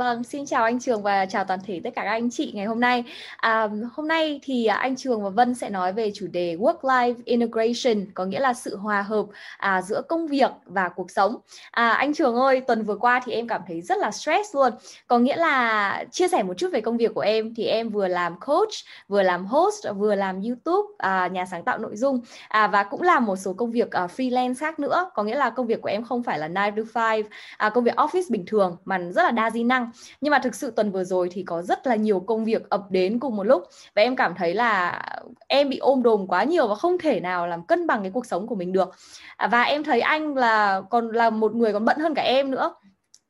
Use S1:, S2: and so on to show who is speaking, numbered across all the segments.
S1: Vâng, xin chào anh Trường và chào toàn thể tất cả các anh chị ngày hôm nay. À, hôm nay thì anh Trường và Vân sẽ nói về chủ đề Work-Life Integration, có nghĩa là sự hòa hợp à, giữa công việc và cuộc sống. À, anh Trường ơi, tuần vừa qua thì em cảm thấy rất là stress luôn. Có nghĩa là chia sẻ một chút về công việc của em thì em vừa làm coach, vừa làm host, vừa làm YouTube, à, nhà sáng tạo nội dung à, và cũng làm một số công việc à, freelance khác nữa. Có nghĩa là công việc của em không phải là 9 to 5, à, công việc office bình thường mà rất là đa di năng nhưng mà thực sự tuần vừa rồi thì có rất là nhiều công việc ập đến cùng một lúc. Và em cảm thấy là em bị ôm đồm quá nhiều và không thể nào làm cân bằng cái cuộc sống của mình được. À, và em thấy anh là còn là một người còn bận hơn cả em nữa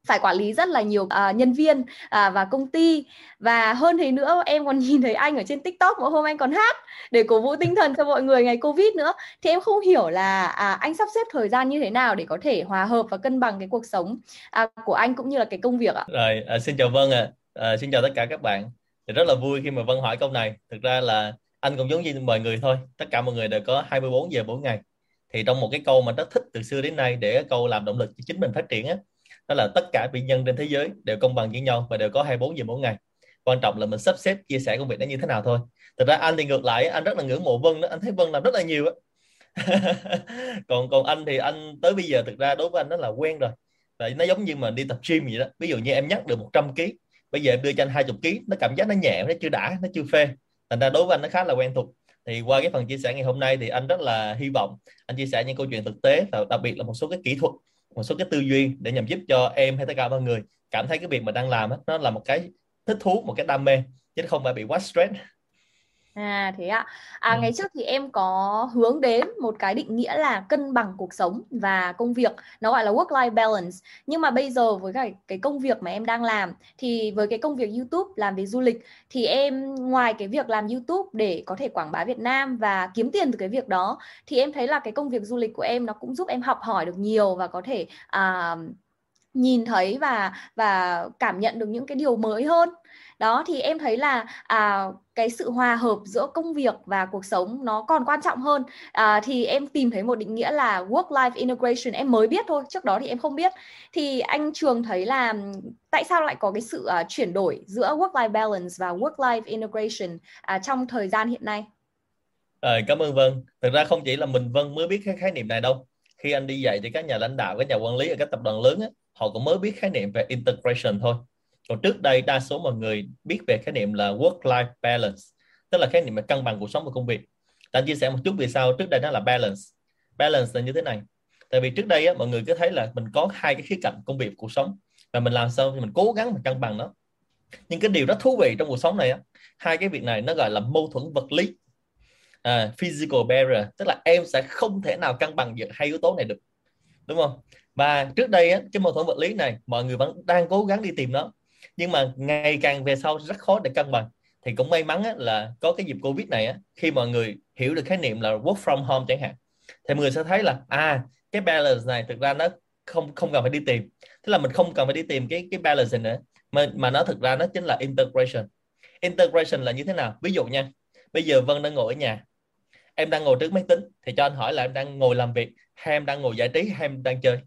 S1: phải quản lý rất là nhiều uh, nhân viên uh, và công ty. Và hơn thế nữa em còn nhìn thấy anh ở trên tiktok mỗi hôm anh còn hát để cổ vũ tinh thần cho mọi người ngày covid nữa. Thì em không hiểu là à, anh sắp xếp thời gian như thế nào để có thể hòa hợp và cân bằng cái cuộc sống à, của anh cũng như là cái công việc ạ.
S2: Rồi à, xin chào vân ạ. À. à, xin chào tất cả các bạn. Thì rất là vui khi mà vân hỏi câu này. Thực ra là anh cũng giống như mọi người thôi tất cả mọi người đều có 24 giờ mỗi ngày. Thì trong một cái câu mà rất thích từ xưa đến nay để câu làm động lực cho chính mình phát triển á đó là tất cả bệnh nhân trên thế giới đều công bằng với nhau và đều có 24 giờ mỗi ngày. Quan trọng là mình sắp xếp, chia sẻ công việc nó như thế nào thôi. Thực ra anh thì ngược lại, anh rất là ngưỡng mộ Vân đó. Anh thấy Vân làm rất là nhiều á. Còn còn anh thì anh tới bây giờ thực ra đối với anh nó là quen rồi. Tại nó giống như mà đi tập gym vậy đó. Ví dụ như em nhắc được 100 kg bây giờ em đưa cho anh 20 kg nó cảm giác nó nhẹ, nó chưa đã, nó chưa phê. Thành ra đối với anh nó khá là quen thuộc. Thì qua cái phần chia sẻ ngày hôm nay thì anh rất là hy vọng anh chia sẻ những câu chuyện thực tế và đặc biệt là một số cái kỹ thuật một số cái tư duy để nhằm giúp cho em hay tất cả mọi người cảm thấy cái việc mà đang làm nó là một cái thích thú, một cái đam mê, chứ không phải bị quá stress.
S1: À thế ạ. À, ừ. ngày trước thì em có hướng đến một cái định nghĩa là cân bằng cuộc sống và công việc, nó gọi là work life balance. Nhưng mà bây giờ với cái cái công việc mà em đang làm thì với cái công việc YouTube làm về du lịch thì em ngoài cái việc làm YouTube để có thể quảng bá Việt Nam và kiếm tiền từ cái việc đó thì em thấy là cái công việc du lịch của em nó cũng giúp em học hỏi được nhiều và có thể à, nhìn thấy và và cảm nhận được những cái điều mới hơn đó thì em thấy là à, cái sự hòa hợp giữa công việc và cuộc sống nó còn quan trọng hơn. À, thì em tìm thấy một định nghĩa là work life integration em mới biết thôi trước đó thì em không biết. Thì anh trường thấy là tại sao lại có cái sự uh, chuyển đổi giữa work life balance và work life integration uh, trong thời gian hiện nay?
S2: À, cảm ơn Vân. Thực ra không chỉ là mình Vân mới biết cái khái niệm này đâu. Khi anh đi dạy thì các nhà lãnh đạo các nhà quản lý ở các tập đoàn lớn á, họ cũng mới biết khái niệm về integration thôi còn trước đây đa số mọi người biết về khái niệm là work life balance tức là khái niệm là cân bằng cuộc sống và công việc. Ta chia sẻ một chút vì sao trước đây nó là balance. Balance là như thế này. Tại vì trước đây á, mọi người cứ thấy là mình có hai cái khía cạnh công việc cuộc sống và mình làm sao thì mình cố gắng mình cân bằng nó. Nhưng cái điều rất thú vị trong cuộc sống này á, hai cái việc này nó gọi là mâu thuẫn vật lý. À, physical barrier tức là em sẽ không thể nào cân bằng được hai yếu tố này được. Đúng không? Và trước đây á, cái mâu thuẫn vật lý này mọi người vẫn đang cố gắng đi tìm nó nhưng mà ngày càng về sau rất khó để cân bằng. Thì cũng may mắn á, là có cái dịp covid này á, khi mọi người hiểu được khái niệm là work from home chẳng hạn thì mọi người sẽ thấy là à cái balance này thực ra nó không không cần phải đi tìm. Tức là mình không cần phải đi tìm cái cái balance nữa mà mà nó thực ra nó chính là integration. Integration là như thế nào? Ví dụ nha bây giờ vân đang ngồi ở nhà em đang ngồi trước máy tính thì cho anh hỏi là em đang ngồi làm việc hay em đang ngồi giải trí hay em đang chơi?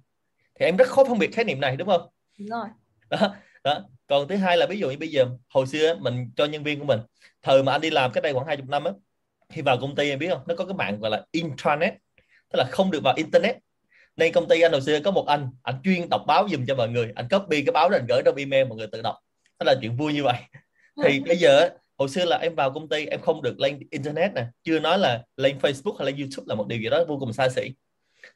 S2: Thì em rất khó phân biệt khái niệm này đúng không?
S1: Đúng rồi.
S2: Đó đó còn thứ hai là ví dụ như bây giờ hồi xưa mình cho nhân viên của mình thời mà anh đi làm cái đây khoảng 20 năm á khi vào công ty em biết không? Nó có cái mạng gọi là intranet tức là không được vào internet. Nên công ty anh hồi xưa có một anh anh chuyên đọc báo dùm cho mọi người anh copy cái báo đó anh gửi trong email mọi người tự đọc. Đó là chuyện vui như vậy. Thì bây giờ hồi xưa là em vào công ty em không được lên internet nè chưa nói là lên facebook hay lên youtube là một điều gì đó vô cùng xa xỉ.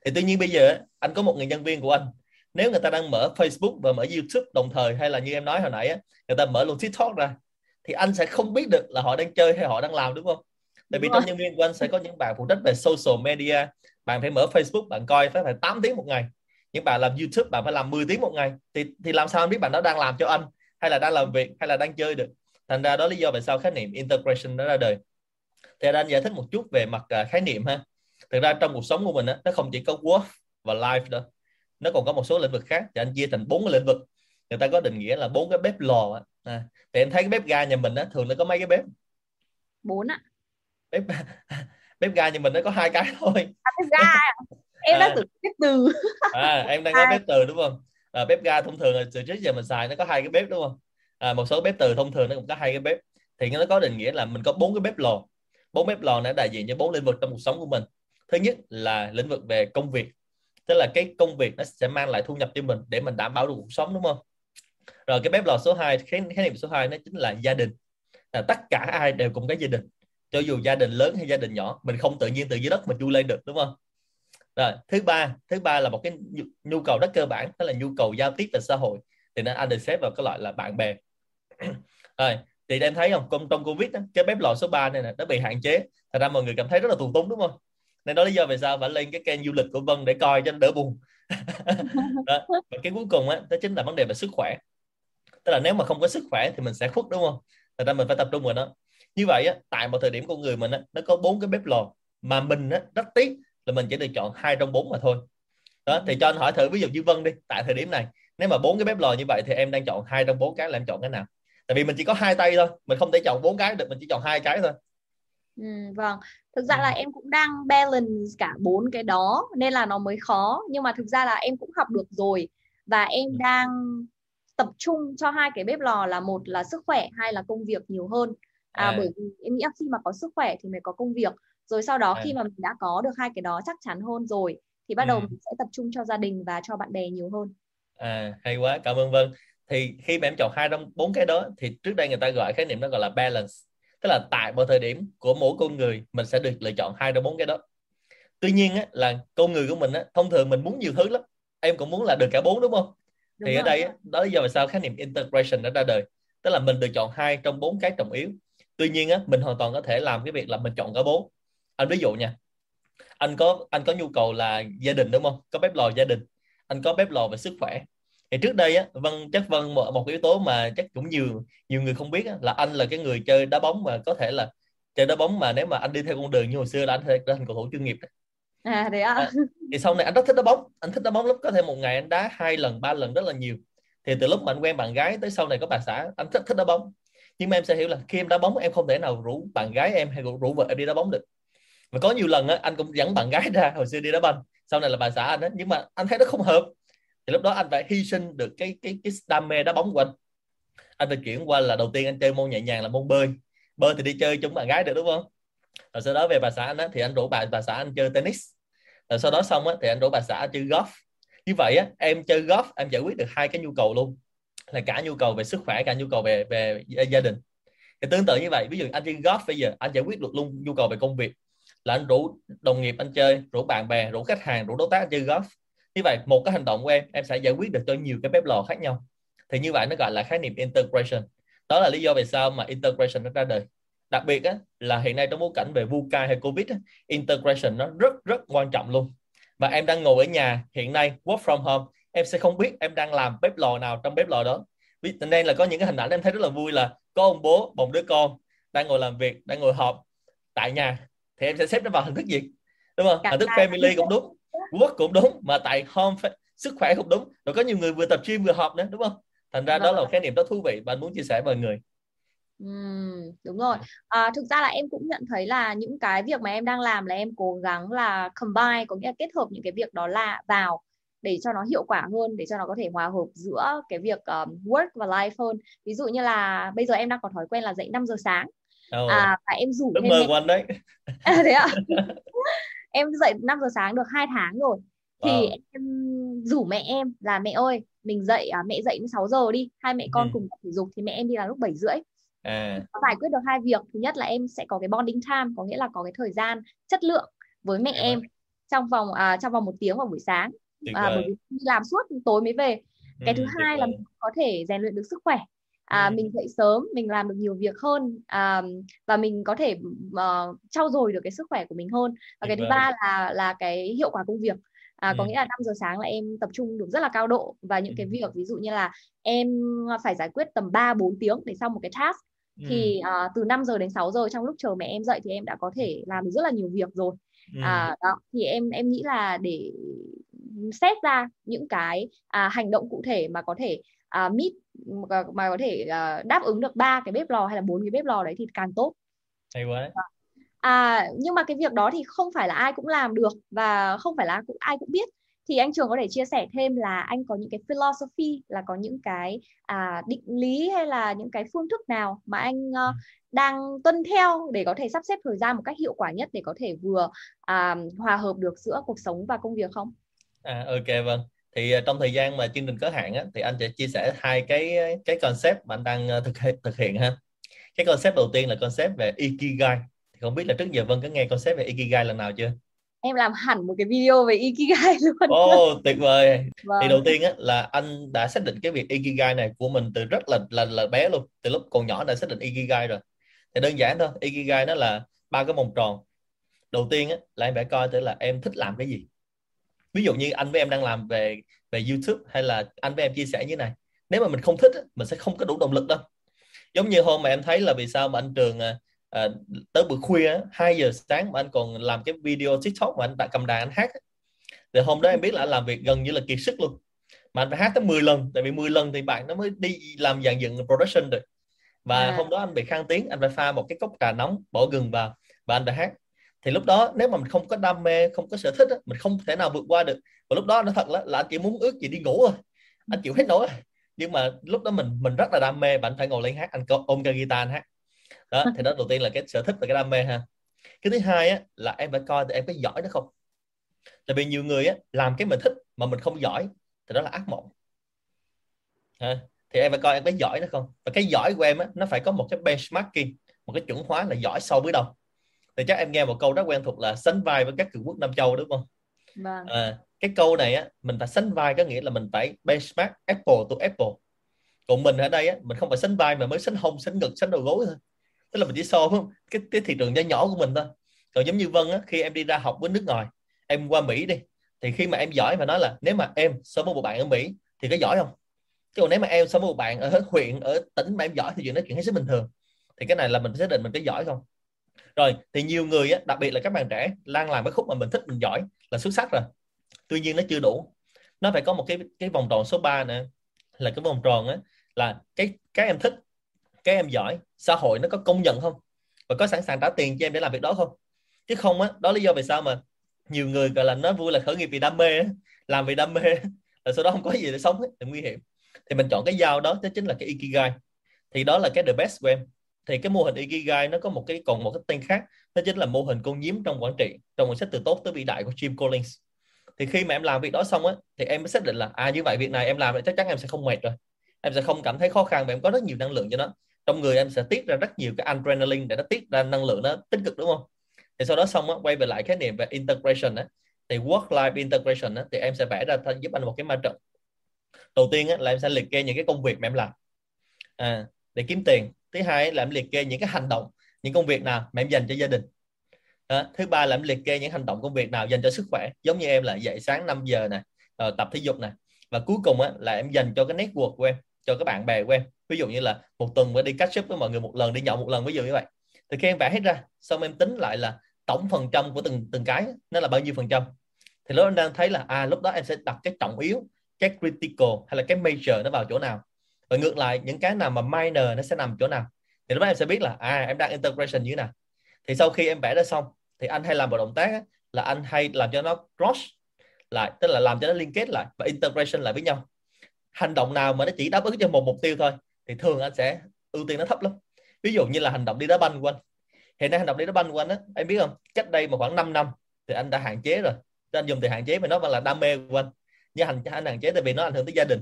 S2: Thì tuy nhiên bây giờ anh có một người nhân viên của anh nếu người ta đang mở Facebook và mở YouTube đồng thời hay là như em nói hồi nãy á, người ta mở luôn TikTok ra thì anh sẽ không biết được là họ đang chơi hay họ đang làm đúng không? Tại vì trong nhân viên của anh sẽ có những bạn phụ trách về social media, bạn phải mở Facebook bạn coi phải phải 8 tiếng một ngày. Những bạn làm YouTube bạn phải làm 10 tiếng một ngày. Thì thì làm sao anh biết bạn đó đang làm cho anh hay là đang làm việc hay là đang chơi được? Thành ra đó lý do vì sao khái niệm integration nó ra đời. Thì anh giải thích một chút về mặt uh, khái niệm ha. Thực ra trong cuộc sống của mình á, nó không chỉ có work và life đâu nó còn có một số lĩnh vực khác. Thì anh chia thành bốn cái lĩnh vực. Người ta có định nghĩa là bốn cái bếp lò à, thì em thấy cái bếp ga nhà mình á thường nó có mấy cái bếp?
S1: Bốn ạ.
S2: Bếp bếp ga nhà mình nó có hai cái thôi.
S1: À, bếp ga em à. đang tưởng bếp từ.
S2: À em đang nói bếp từ đúng không? À, bếp ga thông thường từ trước giờ mình xài nó có hai cái bếp đúng không? À, một số bếp từ thông thường nó cũng có hai cái bếp. Thì nó có định nghĩa là mình có bốn cái bếp lò. Bốn bếp lò nó đại diện cho bốn lĩnh vực trong cuộc sống của mình. Thứ nhất là lĩnh vực về công việc tức là cái công việc nó sẽ mang lại thu nhập cho mình để mình đảm bảo được cuộc sống đúng không? Rồi cái bếp lò số 2 khái, khái niệm số 2 nó chính là gia đình. Là tất cả ai đều cùng cái gia đình. Cho dù gia đình lớn hay gia đình nhỏ mình không tự nhiên từ dưới đất mình chui lên được đúng không? Rồi thứ ba thứ ba là một cái nhu, cầu rất cơ bản đó là nhu cầu giao tiếp về xã hội. Thì nó anh được xếp vào cái loại là bạn bè. Rồi thì em thấy không? Trong, trong covid đó, cái bếp lò số 3 này nè nó bị hạn chế. Thật ra mọi người cảm thấy rất là tù túng đúng không? Nên đó lý do vì sao phải lên cái kênh du lịch của Vân để coi cho đỡ buồn. Đó. và cái cuối cùng á đó chính là vấn đề về sức khỏe. Tức là nếu mà không có sức khỏe thì mình sẽ khuất đúng không? Thật ra mình phải tập trung vào nó. Như vậy á tại một thời điểm con người mình á nó có bốn cái bếp lò mà mình á rất tiếc là mình chỉ được chọn hai trong bốn mà thôi. Đó thì cho anh hỏi thử ví dụ như Vân đi tại thời điểm này nếu mà bốn cái bếp lò như vậy thì em đang chọn hai trong bốn cái là em chọn cái nào? Tại vì mình chỉ có hai tay thôi mình không thể chọn bốn cái được mình chỉ chọn hai cái thôi
S1: Ừ, vâng. Thực ra là em cũng đang balance cả bốn cái đó nên là nó mới khó. Nhưng mà thực ra là em cũng học được rồi và em đang tập trung cho hai cái bếp lò là một là sức khỏe hai là công việc nhiều hơn. À, à. bởi vì em nghĩ là khi mà có sức khỏe thì mới có công việc. Rồi sau đó à. khi mà mình đã có được hai cái đó chắc chắn hơn rồi thì bắt đầu ừ. mình sẽ tập trung cho gia đình và cho bạn bè nhiều hơn.
S2: À hay quá. Cảm ơn vân. Thì khi mà em chọn hai trong bốn cái đó thì trước đây người ta gọi khái niệm đó gọi là balance tức là tại một thời điểm của mỗi con người mình sẽ được lựa chọn hai trong bốn cái đó. Tuy nhiên á, là con người của mình á, thông thường mình muốn nhiều thứ lắm. Em cũng muốn là được cả bốn đúng không? Đúng thì rồi. ở đây á, đó là do vì sao khái niệm integration đã ra đời. Tức là mình được chọn hai trong bốn cái trọng yếu. Tuy nhiên á, mình hoàn toàn có thể làm cái việc là mình chọn cả bốn. Anh ví dụ nha. Anh có anh có nhu cầu là gia đình đúng không? Có bếp lò gia đình. Anh có bếp lò về sức khỏe thì trước đây á vân chắc vân một, một yếu tố mà chắc cũng nhiều nhiều người không biết á, là anh là cái người chơi đá bóng mà có thể là chơi đá bóng mà nếu mà anh đi theo con đường như hồi xưa là anh thể trở thành cầu thủ chuyên nghiệp
S1: à ạ. À,
S2: thì sau này anh rất thích đá bóng anh thích đá bóng lắm có thể một ngày anh đá hai lần ba lần rất là nhiều. Thì từ lúc mà anh quen bạn gái tới sau này có bà xã anh thích thích đá bóng. Nhưng mà em sẽ hiểu là khi em đá bóng em không thể nào rủ bạn gái em hay rủ, rủ vợ em đi đá bóng được. Và có nhiều lần á, anh cũng dẫn bạn gái ra hồi xưa đi đá banh. Sau này là bà xã anh á nhưng mà anh thấy nó không hợp thì lúc đó anh phải hy sinh được cái cái cái đam mê đá bóng của anh. Anh phải chuyển qua là đầu tiên anh chơi môn nhẹ nhàng là môn bơi. Bơi thì đi chơi chung bạn gái được đúng không? Rồi sau đó về bà xã anh á, thì anh rủ bà bà xã anh chơi tennis. Rồi sau đó xong á, thì anh rủ bà xã chơi golf. Như vậy á, em chơi golf em giải quyết được hai cái nhu cầu luôn. Là cả nhu cầu về sức khỏe cả nhu cầu về về gia đình. Thì tương tự như vậy ví dụ anh chơi golf bây giờ anh giải quyết được luôn nhu cầu về công việc. Là anh rủ đồng nghiệp anh chơi rủ bạn bè rủ khách hàng rủ đối tác anh chơi golf như vậy một cái hành động của em em sẽ giải quyết được cho nhiều cái bếp lò khác nhau. Thì như vậy nó gọi là khái niệm integration. Đó là lý do vì sao mà integration nó ra đời. Đặc biệt á, là hiện nay trong bối cảnh về VUCA hay Covid á, integration nó rất rất quan trọng luôn. Và em đang ngồi ở nhà hiện nay work from home em sẽ không biết em đang làm bếp lò nào trong bếp lò đó. Nên là có những cái hình ảnh em thấy rất là vui là có ông bố một đứa con đang ngồi làm việc đang ngồi họp tại nhà. Thì em sẽ xếp nó vào hình thức gì? Đúng không? Hình thức family cũng đúng work cũng đúng mà tại home sức khỏe cũng đúng rồi có nhiều người vừa tập gym vừa họp nữa đúng không thành ra đó là một khái niệm rất thú vị anh muốn chia sẻ với mọi người
S1: Uhm, đúng rồi. À, thực ra là em cũng nhận thấy là những cái việc mà em đang làm là em cố gắng là combine, có nghĩa là kết hợp những cái việc đó là vào để cho nó hiệu quả hơn, để cho nó có thể hòa hợp giữa cái việc um, work và life hơn. Ví dụ như là bây giờ em đang có thói quen là dậy 5 giờ sáng. Oh. À, và em rủ
S2: Ước mơ của anh đấy.
S1: À, thế ạ? em dậy 5 giờ sáng được hai tháng rồi thì wow. em rủ mẹ em là mẹ ơi mình dậy à, mẹ dậy 6 giờ đi hai mẹ con ừ. cùng tập thể dục thì mẹ em đi là lúc 7 rưỡi à. giải quyết được hai việc thứ nhất là em sẽ có cái bonding time có nghĩa là có cái thời gian chất lượng với mẹ à. em trong vòng à, trong vòng một tiếng vào buổi sáng à, bởi vì làm suốt tối mới về cái ừ, thứ hai là mình có thể rèn luyện được sức khỏe à, ừ. mình dậy sớm mình làm được nhiều việc hơn à, và mình có thể uh, trau dồi được cái sức khỏe của mình hơn và cái thứ ba là là cái hiệu quả công việc à, có ừ. nghĩa là 5 giờ sáng là em tập trung được rất là cao độ và những ừ. cái việc ví dụ như là em phải giải quyết tầm 3 4 tiếng để xong một cái task ừ. thì uh, từ 5 giờ đến 6 giờ trong lúc chờ mẹ em dậy thì em đã có thể làm được rất là nhiều việc rồi ừ. à, đó thì em em nghĩ là để xét ra những cái à, hành động cụ thể mà có thể à, meet mà có thể uh, đáp ứng được ba cái bếp lò hay là bốn cái bếp lò đấy thì càng tốt
S2: hay quá
S1: à nhưng mà cái việc đó thì không phải là ai cũng làm được và không phải là cũng ai cũng biết thì anh Trường có thể chia sẻ thêm là anh có những cái philosophy là có những cái à, định lý hay là những cái phương thức nào mà anh uh, đang tuân theo để có thể sắp xếp thời gian một cách hiệu quả nhất để có thể vừa à, hòa hợp được giữa cuộc sống và công việc không?
S2: À, ok vâng. Thì uh, trong thời gian mà chương trình có hạn á, thì anh sẽ chia sẻ hai cái cái concept mà anh đang uh, thực hiện thực hiện ha. Cái concept đầu tiên là concept về ikigai. Thì không biết là trước giờ Vân có nghe concept về ikigai lần nào chưa?
S1: em làm hẳn một cái video về ikigai luôn.
S2: Ồ oh, tuyệt vời. Vâng. Thì đầu tiên á là anh đã xác định cái việc ikigai này của mình từ rất là là là bé luôn, từ lúc còn nhỏ đã xác định ikigai rồi. Thì đơn giản thôi, ikigai nó là ba cái vòng tròn. Đầu tiên á là em phải coi thử là em thích làm cái gì. Ví dụ như anh với em đang làm về về YouTube hay là anh với em chia sẻ như này. Nếu mà mình không thích mình sẽ không có đủ động lực đâu. Giống như hôm mà em thấy là vì sao mà anh Trường à, à, tới buổi khuya 2 giờ sáng mà anh còn làm cái video tiktok mà anh đã cầm đàn anh hát thì hôm đó em biết là anh làm việc gần như là kiệt sức luôn mà anh phải hát tới 10 lần tại vì 10 lần thì bạn nó mới đi làm dàn dựng production được và à. hôm đó anh bị khang tiếng anh phải pha một cái cốc trà nóng bỏ gừng vào và anh đã hát thì lúc đó nếu mà mình không có đam mê không có sở thích mình không thể nào vượt qua được. Và lúc đó nó thật là, là anh chỉ muốn ước gì đi ngủ thôi. Anh chịu hết nổi nhưng mà lúc đó mình mình rất là đam mê và anh phải ngồi lên hát anh ôm cái guitar anh hát. Đó thì đó đầu tiên là cái sở thích và cái đam mê ha. Cái thứ hai á là em phải coi em có giỏi nó không? Tại vì nhiều người á làm cái mình thích mà mình không giỏi thì đó là ác mộng. Ha. thì em phải coi em có giỏi nó không? Và cái giỏi của em á nó phải có một cái benchmarking một cái chuẩn hóa là giỏi so với đâu thì chắc em nghe một câu rất quen thuộc là sánh vai với các cường quốc Nam Châu đúng không? Vâng. À, cái câu này á mình phải sánh vai có nghĩa là mình phải benchmark Apple to Apple. Còn mình ở đây á mình không phải sánh vai mà mới sánh hông sánh ngực sánh đầu gối thôi. Tức là mình chỉ so với cái, cái thị trường nhỏ nhỏ của mình thôi. Còn giống như Vân á, khi em đi ra học với nước ngoài em qua Mỹ đi thì khi mà em giỏi mà nói là nếu mà em so với một bạn ở Mỹ thì có giỏi không? Chứ còn nếu mà em so với một bạn ở huyện ở tỉnh mà em giỏi thì chuyện nói chuyện hết sức bình thường. Thì cái này là mình xác định mình có giỏi không rồi thì nhiều người á, đặc biệt là các bạn trẻ đang làm cái khúc mà mình thích mình giỏi là xuất sắc rồi. Tuy nhiên nó chưa đủ. Nó phải có một cái cái vòng tròn số 3 nữa là cái vòng tròn á là cái cái em thích các em giỏi xã hội nó có công nhận không? Và có sẵn sàng trả tiền cho em để làm việc đó không? Chứ không á đó lý do vì sao mà nhiều người gọi là nó vui là khởi nghiệp vì đam mê làm vì đam mê là sau đó không có gì để sống hết thì nguy hiểm. Thì mình chọn cái dao đó đó chính là cái ikigai. Thì đó là cái the best của em thì cái mô hình ikigai nó có một cái còn một cái tên khác đó chính là mô hình con nhím trong quản trị trong cuốn sách từ tốt tới vĩ đại của Jim Collins. Thì khi mà em làm việc đó xong á thì em mới xác định là à như vậy việc này em làm thì chắc chắn em sẽ không mệt rồi. Em sẽ không cảm thấy khó khăn và em có rất nhiều năng lượng cho nó. Trong người em sẽ tiết ra rất nhiều cái adrenaline để nó tiết ra năng lượng nó tích cực đúng không? Thì sau đó xong á, quay về lại khái niệm về integration á, thì work life integration á, thì em sẽ vẽ ra giúp anh một cái ma trận. Đầu tiên á, là em sẽ liệt kê những cái công việc mà em làm. À, để kiếm tiền thứ hai là em liệt kê những cái hành động những công việc nào mà em dành cho gia đình. Đó. thứ ba là em liệt kê những hành động công việc nào dành cho sức khỏe. Giống như em là dậy sáng 5 giờ nè tập thể dục nè. Và cuối cùng á, là em dành cho cái network của em cho các bạn bè của em. Ví dụ như là một tuần mới đi catch up với mọi người một lần đi nhậu một lần ví dụ như vậy. Thì khi em vẽ hết ra xong em tính lại là tổng phần trăm của từng từng cái nó là bao nhiêu phần trăm. Thì lúc em đang thấy là à lúc đó em sẽ đặt cái trọng yếu cái critical hay là cái major nó vào chỗ nào và ngược lại những cái nào mà minor nó sẽ nằm chỗ nào? Thì lúc đó em sẽ biết là à em đang integration như thế nào. Thì sau khi em vẽ ra xong thì anh hay làm một động tác á, là anh hay làm cho nó cross lại tức là làm cho nó liên kết lại và integration lại với nhau. Hành động nào mà nó chỉ đáp ứng cho một mục tiêu thôi thì thường anh sẽ ưu tiên nó thấp lắm. Ví dụ như là hành động đi đá banh của anh. Hiện nay hành động đi đá banh của anh á em biết không? Cách đây một khoảng 5 năm thì anh đã hạn chế rồi. Anh dùng từ hạn chế mà nó vẫn là đam mê của anh. Nhưng hành anh hạn chế tại vì nó ảnh hưởng tới gia đình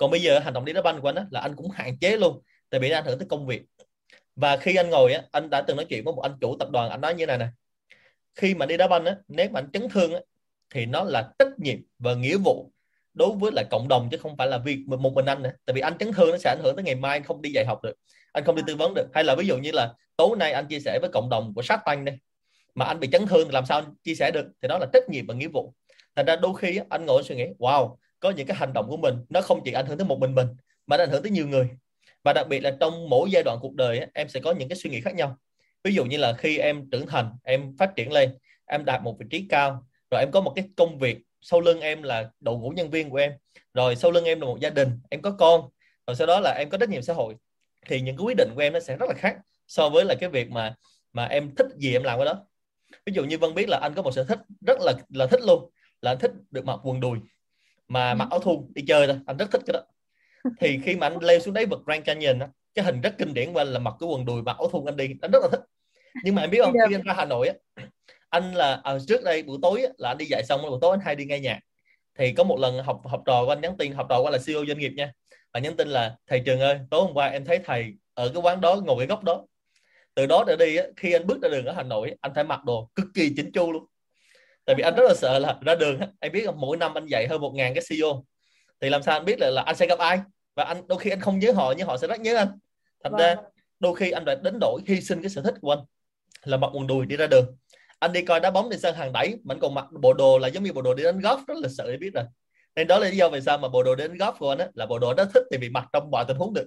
S2: còn bây giờ hành động đi đá banh của anh á, là anh cũng hạn chế luôn tại vì nó ảnh hưởng tới công việc. Và khi anh ngồi á, anh đã từng nói chuyện với một anh chủ tập đoàn anh nói như này nè. Khi mà đi đá banh á, nếu mà anh chấn thương á, thì nó là trách nhiệm và nghĩa vụ đối với lại cộng đồng chứ không phải là việc một mình anh nữa. Tại vì anh chấn thương nó sẽ ảnh hưởng tới ngày mai anh không đi dạy học được anh không đi tư vấn được. Hay là ví dụ như là tối nay anh chia sẻ với cộng đồng của sát tăng đây mà anh bị chấn thương làm sao anh chia sẻ được? Thì đó là trách nhiệm và nghĩa vụ. Thành ra đôi khi anh ngồi suy nghĩ wow có những cái hành động của mình, nó không chỉ ảnh hưởng tới một mình mình, mà nó ảnh hưởng tới nhiều người. Và đặc biệt là trong mỗi giai đoạn cuộc đời em sẽ có những cái suy nghĩ khác nhau. Ví dụ như là khi em trưởng thành, em phát triển lên, em đạt một vị trí cao, rồi em có một cái công việc, sau lưng em là đội ngũ nhân viên của em, rồi sau lưng em là một gia đình, em có con, rồi sau đó là em có trách nhiệm xã hội, thì những cái quyết định của em nó sẽ rất là khác so với là cái việc mà mà em thích gì em làm cái đó. Ví dụ như Vân biết là anh có một sở thích rất là là thích luôn, là anh thích được mặc quần đùi mà mặc áo thun đi chơi thôi anh rất thích cái đó. Thì khi mà anh leo xuống đáy vực Grand Canyon á cái hình rất kinh điển của anh là mặc cái quần đùi mặc áo thun anh đi anh rất là thích. Nhưng mà em biết không khi anh ra Hà Nội á anh là à, trước đây buổi tối á, là anh đi dạy xong buổi tối anh hay đi nghe nhạc. Thì có một lần học học trò của anh nhắn tin học trò của anh là CEO doanh nghiệp nha. Và nhắn tin là thầy trường ơi tối hôm qua em thấy thầy ở cái quán đó ngồi cái góc đó. Từ đó trở đi á, khi anh bước ra đường ở Hà Nội anh phải mặc đồ cực kỳ chỉnh chu luôn tại vì anh rất là sợ là ra đường anh biết không mỗi năm anh dạy hơn một ngàn cái CEO thì làm sao anh biết là, là anh sẽ gặp ai? Và anh đôi khi anh không nhớ họ nhưng họ sẽ rất nhớ anh. Thành vâng. ra đôi khi anh phải đánh đổi hy sinh cái sở thích của anh là mặc quần đùi đi ra đường. Anh đi coi đá bóng trên sân hàng đẩy mà anh còn mặc bộ đồ là giống như bộ đồ đi đánh golf rất là sợ để biết rồi. Nên đó là lý do vì sao mà bộ đồ đi đánh golf của anh á, là bộ đồ đó thích thì bị mặc trong mọi tình huống được.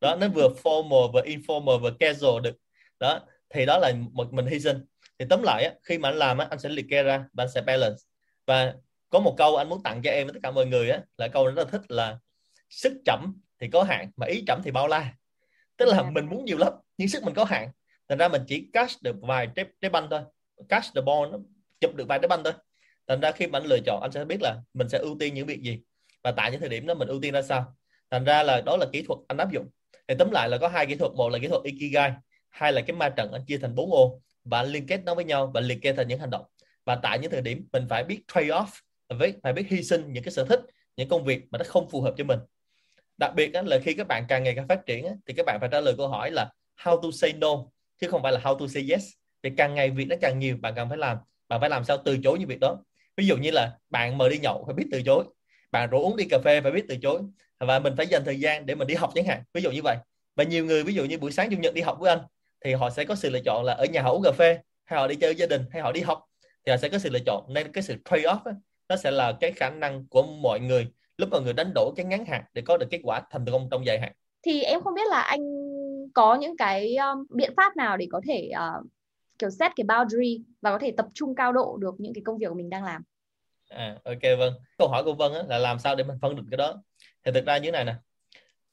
S2: Đó nó vừa formal vừa informal vừa casual được. Đó thì đó là một mình hy sinh thì tóm lại á, khi mà anh làm á, anh sẽ liệt kê ra và anh sẽ balance. Và có một câu anh muốn tặng cho em với tất cả mọi người á, là câu rất là thích là sức chậm thì có hạn mà ý chậm thì bao la. Tức là mình muốn nhiều lắm nhưng sức mình có hạn. Thành ra mình chỉ catch được vài trái, trái banh thôi. Catch the ball nó chụp được vài trái banh thôi. Thành ra khi mà anh lựa chọn anh sẽ biết là mình sẽ ưu tiên những việc gì và tại những thời điểm đó mình ưu tiên ra sao. Thành ra là đó là kỹ thuật anh áp dụng. Thì tóm lại là có hai kỹ thuật một là kỹ thuật ikigai hai là cái ma trận anh chia thành bốn ô và liên kết nó với nhau và liệt kê thành những hành động. Và tại những thời điểm mình phải biết trade off, với, phải biết hy sinh những cái sở thích, những công việc mà nó không phù hợp cho mình. Đặc biệt là khi các bạn càng ngày càng phát triển thì các bạn phải trả lời câu hỏi là how to say no, chứ không phải là how to say yes. Vì càng ngày việc nó càng nhiều, bạn càng phải làm. Bạn phải làm sao từ chối những việc đó. Ví dụ như là bạn mời đi nhậu, phải biết từ chối. Bạn rủ uống đi cà phê, phải biết từ chối. Và mình phải dành thời gian để mình đi học chẳng hạn. Ví dụ như vậy. Và nhiều người, ví dụ như buổi sáng chủ nhật đi học với anh thì họ sẽ có sự lựa chọn là ở nhà họ uống cà phê hay họ đi chơi với gia đình hay họ đi học thì họ sẽ có sự lựa chọn. Nên cái sự trade off ấy, nó sẽ là cái khả năng của mọi người lúc mà người đánh đổi cái ngắn hạn để có được kết quả thành công trong dài hạn.
S1: Thì em không biết là anh có những cái um, biện pháp nào để có thể uh, kiểu set cái boundary và có thể tập trung cao độ được những cái công việc của mình đang làm?
S2: À ok vâng. Câu hỏi của vân á, là làm sao để mình phân định cái đó? Thì thực ra như thế này nè.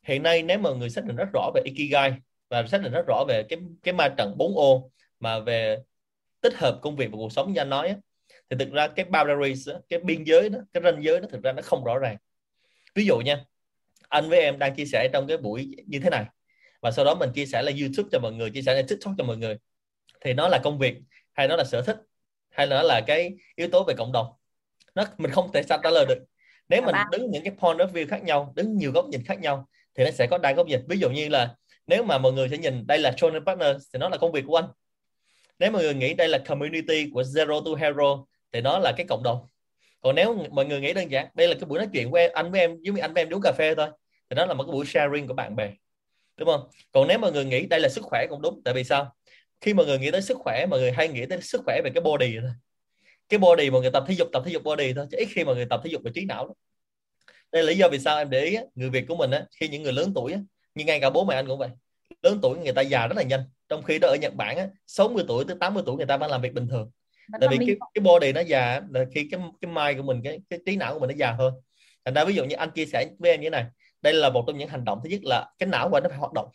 S2: Hiện nay nếu mà người xác định rất rõ về ikigai và xác định rất rõ về cái cái ma trận 4 ô mà về tích hợp công việc và cuộc sống như anh nói á, thì thực ra cái boundaries cái biên giới đó cái ranh giới đó thực ra nó không rõ ràng. Ví dụ nha anh với em đang chia sẻ trong cái buổi như thế này. Và sau đó mình chia sẻ lên YouTube cho mọi người chia sẻ lên TikTok cho mọi người. Thì nó là công việc hay nó là sở thích hay là nó là cái yếu tố về cộng đồng. Nó mình không thể sao trả lời được. Nếu mình đứng những cái point of view khác nhau đứng nhiều góc nhìn khác nhau thì nó sẽ có đa góc nhìn. Ví dụ như là nếu mà mọi người sẽ nhìn đây là journey partner thì nó là công việc của anh. Nếu mọi người nghĩ đây là community của zero to hero thì nó là cái cộng đồng. Còn nếu mọi người nghĩ đơn giản đây là cái buổi nói chuyện của em anh với em giống như anh với em uống cà phê thôi thì đó là một cái buổi sharing của bạn bè. Đúng không? Còn nếu mọi người nghĩ đây là sức khỏe cũng đúng tại vì sao? Khi mọi người nghĩ tới sức khỏe mọi người hay nghĩ tới sức khỏe về cái body thôi. Cái body mọi người tập thể dục tập thể dục body thôi chứ ít khi mọi người tập thể dục về trí não đó. đây là lý do vì sao em để ý người Việt của mình á, khi những người lớn tuổi á, như ngay cả bố mẹ anh cũng vậy. Lớn tuổi người ta già rất là nhanh. Trong khi đó ở Nhật Bản á, 60 tuổi tới 80 tuổi người ta vẫn làm việc bình thường. Tại vì cái cái body nó già là khi cái cái mind của mình cái cái trí não của mình nó già hơn. Thành ra ví dụ như anh chia sẻ với em như thế này đây là một trong những hành động thứ nhất là cái não của anh nó phải hoạt động.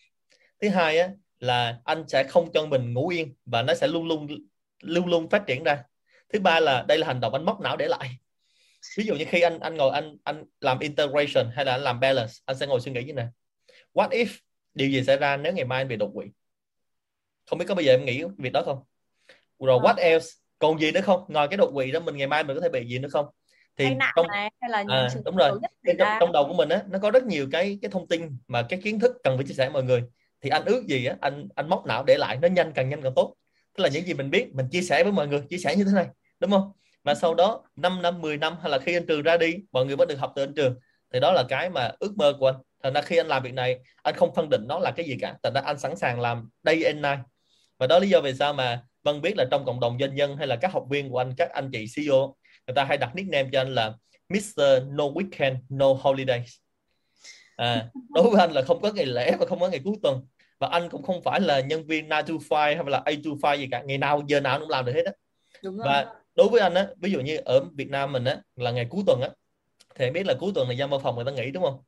S2: Thứ hai á là anh sẽ không cho mình ngủ yên và nó sẽ luôn luôn luôn luôn phát triển ra. Thứ ba là đây là hành động anh móc não để lại. Ví dụ như khi anh anh ngồi anh anh làm integration hay là anh làm balance anh sẽ ngồi suy nghĩ như này what if? Điều gì xảy ra nếu ngày mai anh bị đột quỵ? Không biết có bao giờ em nghĩ việc đó không? Rồi what else? Còn gì nữa không? Ngoài cái đột quỵ đó mình ngày mai mình có thể bị gì nữa không?
S1: Thì hay trong này, hay là
S2: à, đúng rồi. trong, trong đầu của mình á nó có rất nhiều cái cái thông tin mà cái kiến thức cần phải chia sẻ với mọi người. Thì anh ước gì á anh anh móc não để lại nó nhanh càng nhanh càng tốt. Tức là những gì mình biết mình chia sẻ với mọi người chia sẻ như thế này đúng không? Và sau đó 5 năm 10 năm hay là khi anh trường ra đi mọi người vẫn được học từ anh trường. Thì đó là cái mà ước mơ của anh thành ra khi anh làm việc này anh không phân định nó là cái gì cả. Thành ra anh sẵn sàng làm day and night. Và đó lý do vì sao mà Vân biết là trong cộng đồng doanh nhân hay là các học viên của anh các anh chị CEO người ta hay đặt nickname cho anh là Mr. No Weekend No Holidays. À, đối với anh là không có ngày lễ và không có ngày cuối tuần. Và anh cũng không phải là nhân viên 9 to 5 hay là 8 to 5 gì cả. Ngày nào giờ nào cũng làm được hết á. Và đối với anh á ví dụ như ở Việt Nam mình á là ngày cuối tuần á thì biết là cuối tuần là dân văn phòng người ta nghỉ đúng không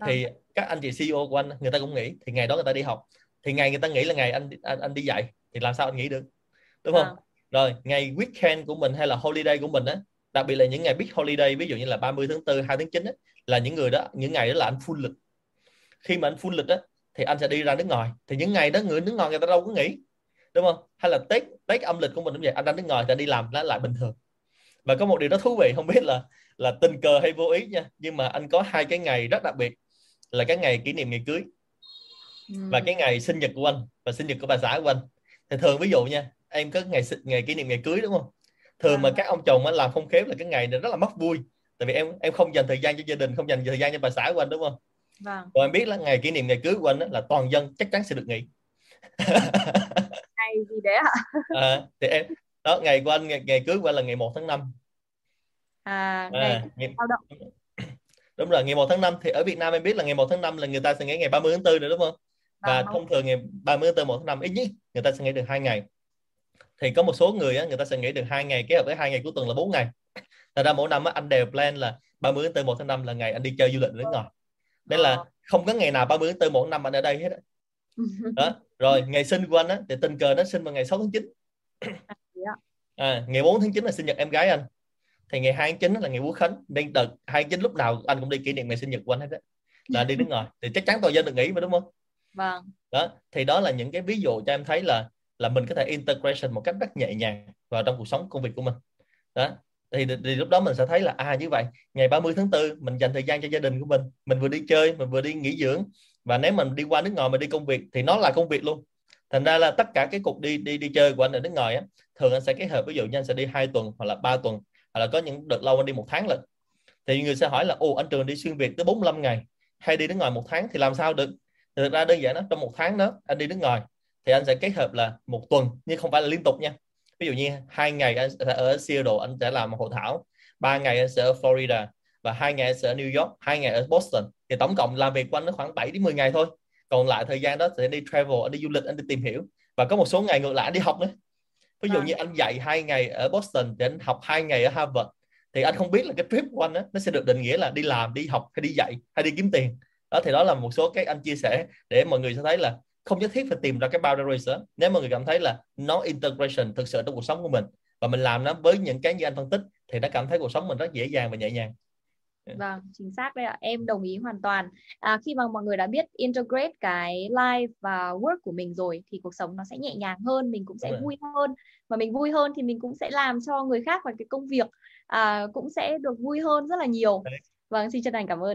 S2: Vâng. thì các anh chị CEO của anh người ta cũng nghĩ thì ngày đó người ta đi học. Thì ngày người ta nghĩ là ngày anh anh, anh đi dạy thì làm sao anh nghĩ được? Đúng không? À. rồi ngày weekend của mình hay là holiday của mình á đặc biệt là những ngày big holiday ví dụ như là 30 tháng 4 2 tháng 9 ấy, là những người đó những ngày đó là anh full lịch khi mà anh full lịch đó thì anh sẽ đi ra nước ngoài. Thì những ngày đó người nước ngoài người ta đâu có nghỉ đúng không? Hay là tết tết âm lịch của mình cũng vậy anh ra nước ngoài thì đi làm lại bình thường. Và có một điều đó thú vị không biết là là tình cờ hay vô ý nha nhưng mà anh có hai cái ngày rất đặc biệt là cái ngày kỷ niệm ngày cưới. Và cái ngày sinh nhật của anh và sinh nhật của bà xã của anh. Thì thường ví dụ nha em có ngày ngày kỷ niệm ngày cưới đúng không? Thường mà vâng. các ông chồng làm không khéo là cái ngày này rất là mất vui. Tại vì em em không dành thời gian cho gia đình không dành thời gian cho bà xã của anh đúng không? Vâng. còn em biết là ngày kỷ niệm ngày cưới của anh là toàn dân chắc chắn sẽ được nghỉ.
S1: Ngày gì đấy ạ?
S2: À, thì em đó ngày của anh ngày, ngày cưới của anh là ngày 1 tháng 5
S1: à, ngày à, ngày, lao động
S2: đúng rồi ngày 1 tháng 5 thì ở Việt Nam em biết là ngày 1 tháng 5 là người ta sẽ nghỉ ngày 30 tháng 4 nữa đúng không? Và à, thông thường ngày 30 tháng 4 1 tháng 5 ít nhất người ta sẽ nghỉ được hai ngày. Thì có một số người á, người ta sẽ nghỉ được hai ngày kết hợp với hai ngày cuối tuần là 4 ngày. Thật ra mỗi năm á, anh đều plan là 30 tháng 4 1 tháng 5 là ngày anh đi chơi du lịch nước ngoài nên là ờ. không có ngày nào 30 tháng 4 một năm anh ở đây hết đó. đó rồi ngày sinh của anh á thì tình cờ nó sinh vào ngày 6 tháng 9 à, ngày 4 tháng 9 là sinh nhật em gái anh thì ngày 2 tháng 9 là ngày Quốc Khánh. Nên đợt 2 tháng 9 lúc nào anh cũng đi kỷ niệm ngày sinh nhật của anh hết đó là đi nước ngoài. Thì chắc chắn toàn dân được nghỉ mà đúng không?
S1: Vâng.
S2: Đó thì đó là những cái ví dụ cho em thấy là là mình có thể integration một cách rất nhẹ nhàng vào trong cuộc sống công việc của mình. Đó thì, thì lúc đó mình sẽ thấy là à như vậy ngày 30 tháng 4 mình dành thời gian cho gia đình của mình. Mình vừa đi chơi mình vừa đi nghỉ dưỡng. Và nếu mình đi qua nước ngoài mình đi công việc thì nó là công việc luôn. Thành ra là tất cả cái cuộc đi đi đi chơi của anh ở nước ngoài á thường anh sẽ kết hợp ví dụ như anh sẽ đi hai tuần hoặc là ba tuần hoặc là có những đợt lâu anh đi một tháng lận. Thì người sẽ hỏi là, ồ, anh trường đi xuyên việt tới 45 ngày, hay đi nước ngoài một tháng thì làm sao được? Thì thực ra đơn giản đó, trong một tháng đó, anh đi nước ngoài, thì anh sẽ kết hợp là một tuần, nhưng không phải là liên tục nha. Ví dụ như hai ngày anh sẽ ở Seattle, anh sẽ làm một hội thảo, ba ngày anh sẽ ở Florida, và hai ngày anh sẽ ở New York, hai ngày ở Boston. Thì tổng cộng làm việc của anh nó khoảng 7 đến 10 ngày thôi. Còn lại thời gian đó sẽ đi travel, anh đi du lịch, anh đi tìm hiểu. Và có một số ngày ngược lại, anh đi học nữa ví dụ à. như anh dạy hai ngày ở Boston thì anh học hai ngày ở Harvard thì anh không biết là cái trip của anh đó, nó sẽ được định nghĩa là đi làm đi học hay đi dạy hay đi kiếm tiền. Đó thì đó là một số cái anh chia sẻ để mọi người sẽ thấy là không nhất thiết phải tìm ra cái boundaries đó. Nếu mà người cảm thấy là nó integration thực sự trong cuộc sống của mình và mình làm nó với những cái như anh phân tích thì nó cảm thấy cuộc sống mình rất dễ dàng và nhẹ nhàng
S1: Vâng, chính xác đấy ạ. Em đồng ý hoàn toàn. À, khi mà mọi người đã biết integrate cái life và work của mình rồi thì cuộc sống nó sẽ nhẹ nhàng hơn, mình cũng sẽ vui hơn. Và mình vui hơn thì mình cũng sẽ làm cho người khác và cái công việc à, cũng sẽ được vui hơn rất là nhiều. Vâng, xin chân thành cảm ơn.